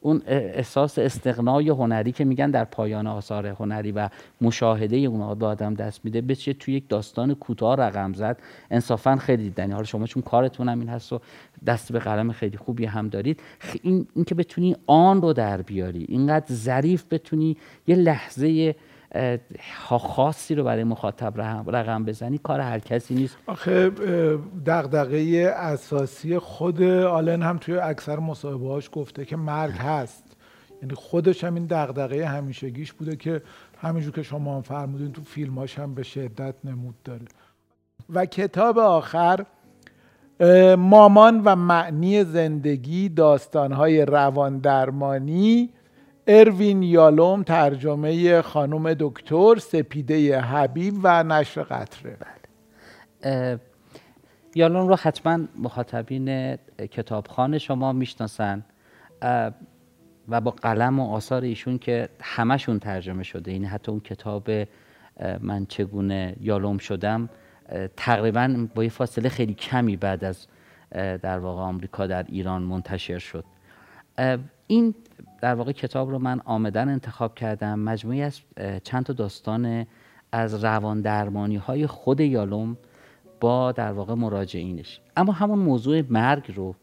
اون احساس استقنای هنری که میگن در پایان آثار هنری و مشاهده اون به آدم دست میده بشه توی یک داستان کوتاه رقم زد. انصافا خیلی دیدنی. حالا شما چون کارتون هم این هست و دست به قلم خیلی خوبی هم دارید این, این که بتونی آن رو در بیاری اینقدر ظریف بتونی یه لحظه خاصی رو برای مخاطب رقم بزنی کار هر کسی نیست. آخه دغدغه اساسی خود آلن هم توی اکثر مصاحبه هاش گفته که مرگ هست. یعنی خودش هم این دغدغه همیشگیش بوده که همینجور که شما هم فرمودین تو فیلماش هم به شدت نمود داره. و کتاب آخر مامان و معنی زندگی داستانهای روان درمانی اروین یالوم ترجمه خانم دکتر سپیده حبیب و نشر قطره. بله. یالوم رو حتما مخاطبین کتابخانه شما می‌شناسن و با قلم و آثار ایشون که همشون ترجمه شده. این یعنی حتی اون کتاب من چگونه یالوم شدم تقریبا با یه فاصله خیلی کمی بعد از در واقع آمریکا در ایران منتشر شد. این در واقع کتاب رو من آمدن انتخاب کردم. مجموعی از چند تا داستان از روان درمانی های خود یالوم با در واقع مراجعینش. اما همون موضوع مرگ رو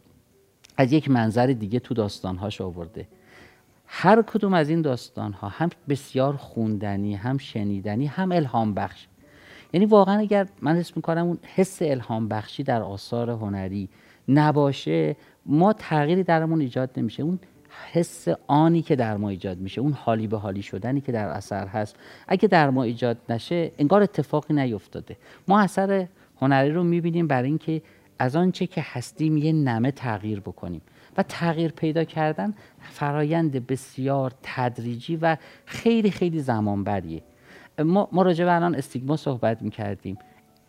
از یک منظر دیگه تو داستانهاش آورده. هر کدوم از این داستان ها هم بسیار خوندنی هم شنیدنی هم الهام بخش. یعنی واقعا اگر من اسم می‌کنم اون حس الهام بخشی در آثار هنری نباشه ما تغییری درمون ایجاد نمیشه. اون حس آنی که در ما ایجاد میشه اون حالی به حالی شدنی که در اثر هست. اگه در ما ایجاد نشه انگار اتفاقی نیفتاده. ما اثر هنری رو می‌بینیم برای اینکه از آنچه که هستیم یه نمه تغییر بکنیم. و تغییر پیدا کردن فرایند بسیار تدریجی و خیلی خیلی زمان بریه ما, ما راجع به الان استیگما صحبت می‌کردیم.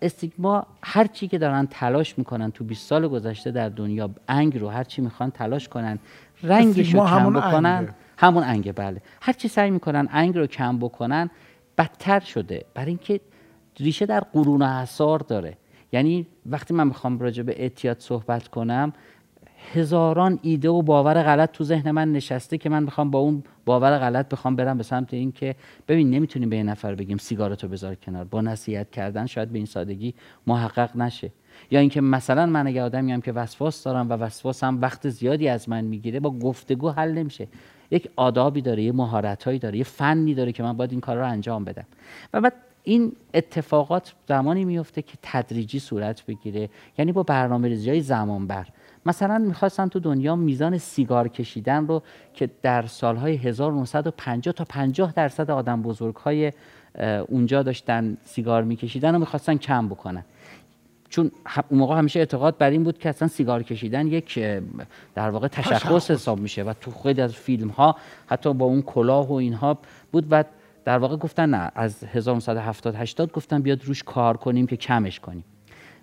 استیگما هر چی که دارن تلاش می‌کنن تو 20 سال گذشته در دنیا انگ رو هر چی می‌خوان تلاش کنن. رنگش رو کم بکنن. انگه. همون انگه بله. هر چی سعی می‌کنن انگ رو کم بکنن بدتر شده. برای اینکه ریشه در قرون اثار داره. یعنی وقتی من می‌خوام راجع به اعتیاد صحبت کنم هزاران ایده و باور غلط تو ذهن من نشسته که من می‌خوام با اون باور غلط بخوام برم به سمت این که ببین نمی‌تونیم به این نفر بگیم سیگارتو بذار کنار. با نصیحت کردن شاید به این سادگی محقق نشه. یا اینکه مثلا من اگه آدمی هم که وسواس دارم و وسواس هم وقت زیادی از من می‌گیره با گفتگو حل نمیشه. یک آدابی داره یه مهارتهایی داره یه فنی داره که من باید این کار رو انجام بدم. و بعد این اتفاقات زمانی میفته که تدریجی صورت بگیره. یعنی با برنامه ریزی زمان بر مثلا می‌خواستن تو دنیا میزان سیگار کشیدن رو که در سالهای 1950 تا 50 درصد آدم بزرگ های اونجا داشتن سیگار میکشیدن رو می‌خواستن کم بکنن. چون اون موقع همیشه اعتقاد بر این بود که اصلا سیگار کشیدن یک در واقع تشخص حساب میشه و تو خیلی از فیلم ها حتی با اون کلاه و اینها بود و در واقع گفتن نه از 1970 80 گفتن بیاد روش کار کنیم که کمش کنیم.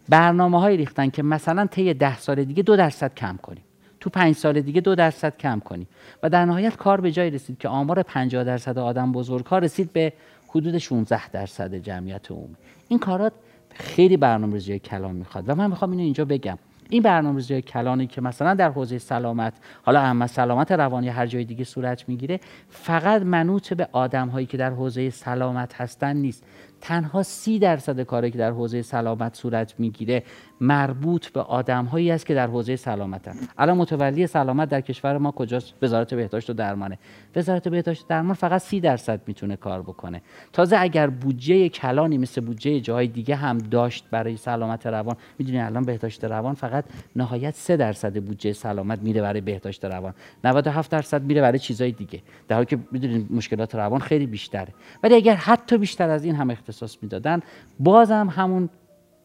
برنامه های ریختن که مثلا طی ده سال دیگه دو درصد کم کنیم. تو پنج سال دیگه دو درصد کم کنیم. و در نهایت کار به جای رسید که آمار 50 درصد آدم بزرگ ها رسید به حدود 16 درصد جمعیت عمومی. این کارات خیلی برنامه‌ریزی کلان می‌خواد و من می‌خوام اینو اینجا بگم. این برنامه‌ریزی کلانی که مثلا در حوزه سلامت حالا اما سلامت روانی هر جای دیگه صورت می‌گیره فقط منوط به آدم هایی که در حوزه سلامت هستن نیست. تنها سی درصد کاری که در حوزه سلامت صورت می‌گیره مربوط به آدم هایی است که در حوزه سلامت هست الان متولی سلامت در کشور ما کجاست؟ وزارت بهداشت و درمانه. وزارت بهداشت و درمان فقط سی درصد می‌تونه کار بکنه. تازه اگر بودجه کلانی مثل بودجه جای دیگه هم داشت برای سلامت روان می‌دونی الان بهداشت روان فقط نهایت سه درصد بودجه سلامت میره برای بهداشت روان. 97 درصد میره برای چیزای دیگه. در حالی که می‌دونید مشکلات روان خیلی بیشتره. ولی اگر حتی بیشتر از این هم اختصاص می‌دادن بازم همون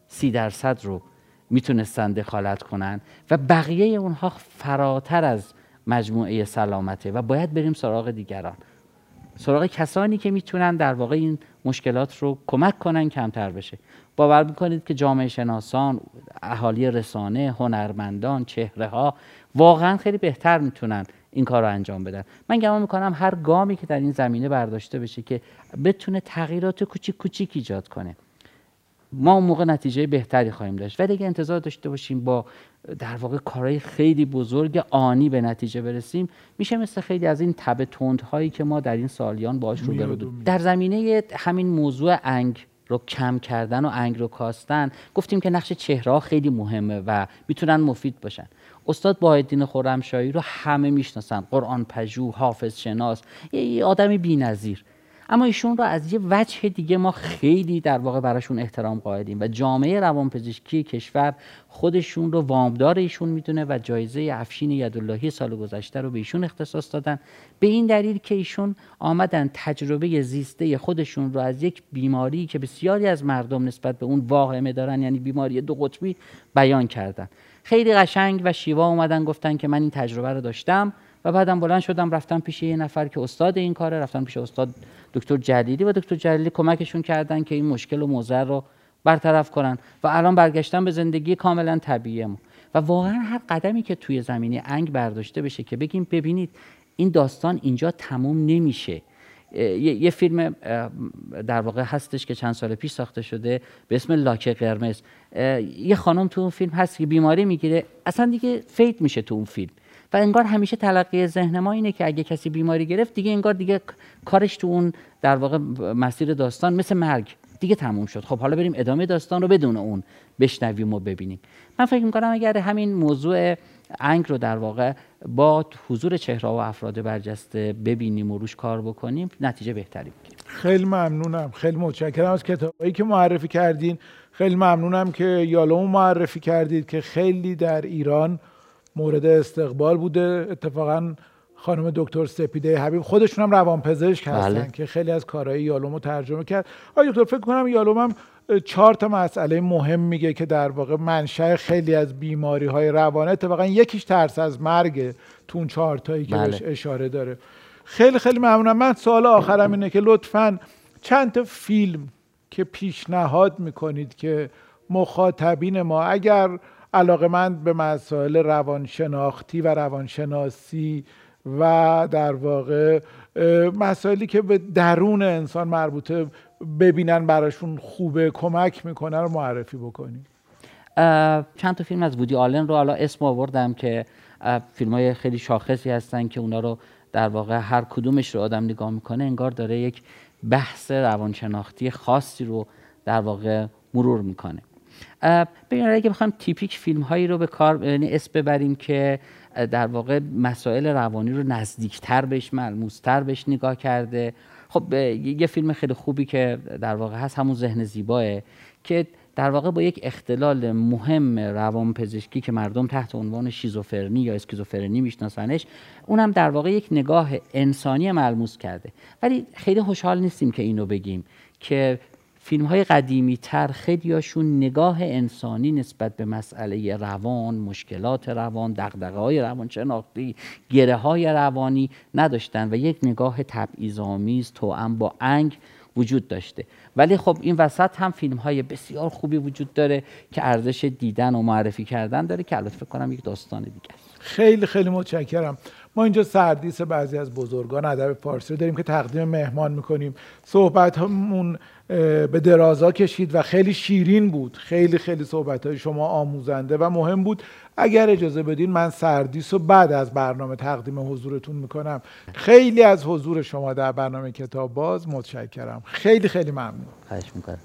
سی درصد رو می‌تونستن دخالت کنن و بقیه اونها فراتر از مجموعه سلامته و باید بریم سراغ دیگران. سراغ کسانی که می‌تونن در واقع این مشکلات رو کمک کنن کمتر بشه. باور می‌کنید که جامعه شناسان اهالی رسانه هنرمندان چهره ها واقعا خیلی بهتر می‌تونن این کار رو انجام بدن. من گمان می‌کنم هر گامی که در این زمینه برداشته بشه که بتونه تغییرات کوچیک کوچیک ایجاد کنه. ما اون موقع نتیجه بهتری خواهیم داشت. ولی اگه انتظار داشته باشیم با در واقع کارهای خیلی بزرگ آنی به نتیجه برسیم میشه مثل خیلی از این تب هایی که ما در این سالیان باش رو در زمینه همین موضوع انگ رو کم کردن و انگ رو کاستن گفتیم که نقش چهره خیلی مهمه و می‌تونن مفید باشن. استاد باهدین خرمشاهی رو همه می‌شناسن. قرآن پژوه حافظ شناس یه آدمی بی‌نظیر. اما ایشون رو از یه وجه دیگه ما خیلی در واقع براشون احترام قائلیم و جامعه روانپزشکی کشور خودشون رو وامدار ایشون می‌دونه و جایزه افشین یداللهی سال گذشته رو به ایشون اختصاص دادن. به این دلیل که ایشون آمدن تجربه زیسته خودشون رو از یک بیماری که بسیاری از مردم نسبت به اون واهمه دارن یعنی بیماری دو قطبی بیان کردن. خیلی قشنگ و شیوا اومدن گفتن که من این تجربه رو داشتم و بعدم بلند شدم رفتم پیش یه نفر که استاد این کاره رفتم پیش استاد دکتر جلیلی و دکتر جلیلی کمکشون کردن که این مشکل و موزر رو برطرف کنن. و الان برگشتن به زندگی کاملا طبیعی ما. و واقعا هر قدمی که توی زمینی انگ برداشته بشه که بگیم ببینید این داستان اینجا تموم نمیشه. یه فیلم در واقع هستش که چند سال پیش ساخته شده به اسم لاکه قرمز. یه خانم تو اون فیلم هست که بیماری می‌گیره. اصلا دیگه فیت میشه تو اون فیلم. و انگار همیشه تلقی ذهن ما اینه که اگه کسی بیماری گرفت دیگه انگار دیگه کارش تو اون در واقع مسیر داستان مثل مرگ دیگه تموم شد. خب حالا بریم ادامه داستان رو بدون اون بشنویم و ببینیم. من فکر می‌کنم اگر همین موضوع انگ رو در واقع با حضور چهره و افراد برجسته ببینیم و روش کار بکنیم نتیجه بهتری می‌گیریم. خیلی ممنونم. خیلی متشکرم از کتابایی که معرفی کردین. خیلی ممنونم که یالومو معرفی کردید که خیلی در ایران مورد استقبال بوده. اتفاقا خانم دکتر سپیده حبیب خودشون هم روانپزشک هستن بله. که خیلی از کارهای یالومو ترجمه کرد آیا دکتر فکر کنم یالوم هم چهار تا مسئله مهم میگه که در واقع منشأ خیلی از بیماری های روانه اتفاقا یکیش ترس از مرگ تو اون چهار تایی که بله. بهش اشاره داره خیلی خیلی ممنونم من سوال آخرم اینه که لطفا چند تا فیلم که پیشنهاد می‌کنید که مخاطبین ما اگر علاقه من به مسائل روانشناختی و روانشناسی و در واقع مسائلی که به درون انسان مربوطه ببینن براشون خوبه کمک می‌کنه رو معرفی بکنیم. چند تا فیلم از بودی آلن رو حالا اسم آوردم که فیلم های خیلی شاخصی هستن که اونا رو در واقع هر کدومش رو آدم نگاه می‌کنه انگار داره یک بحث روانشناختی خاصی رو در واقع مرور می‌کنه. ببینید اگه بخوایم تیپیک فیلم هایی رو به کار یعنی اسم ببریم که در واقع مسائل روانی رو نزدیکتر بهش ملموستر بهش نگاه کرده. خب یه فیلم خیلی خوبی که در واقع هست همون ذهن زیباه که در واقع با یک اختلال مهم روان پزشکی که مردم تحت عنوان شیزوفرنی یا اسکیزوفرنی میشناسنش اونم در واقع یک نگاه انسانی ملموس کرده. ولی خیلی خوشحال نیستیم که اینو بگیم که فیلم های قدیمی تر خیلیاشون نگاه انسانی نسبت به مسئله روان مشکلات روان دقدقه های روان شناختی گره های روانی نداشتن و یک نگاه تبعیض‌آمیز توأم با انگ وجود داشته. ولی خب این وسط هم فیلم های بسیار خوبی وجود داره که ارزش دیدن و معرفی کردن داره که البته فکر کنم یک داستان دیگه خیلی خیلی متشکرم. ما اینجا سردیس بعضی از بزرگان ادب فارسی رو داریم که تقدیم مهمان می‌کنیم. صحبت همون به درازا کشید و خیلی شیرین بود. خیلی خیلی صحبت های شما آموزنده و مهم بود. اگر اجازه بدین من سردیس رو بعد از برنامه تقدیم حضورتون می‌کنم. خیلی از حضور شما در برنامه کتاب باز متشکرم. خیلی خیلی ممنون. خواهش می‌کنم.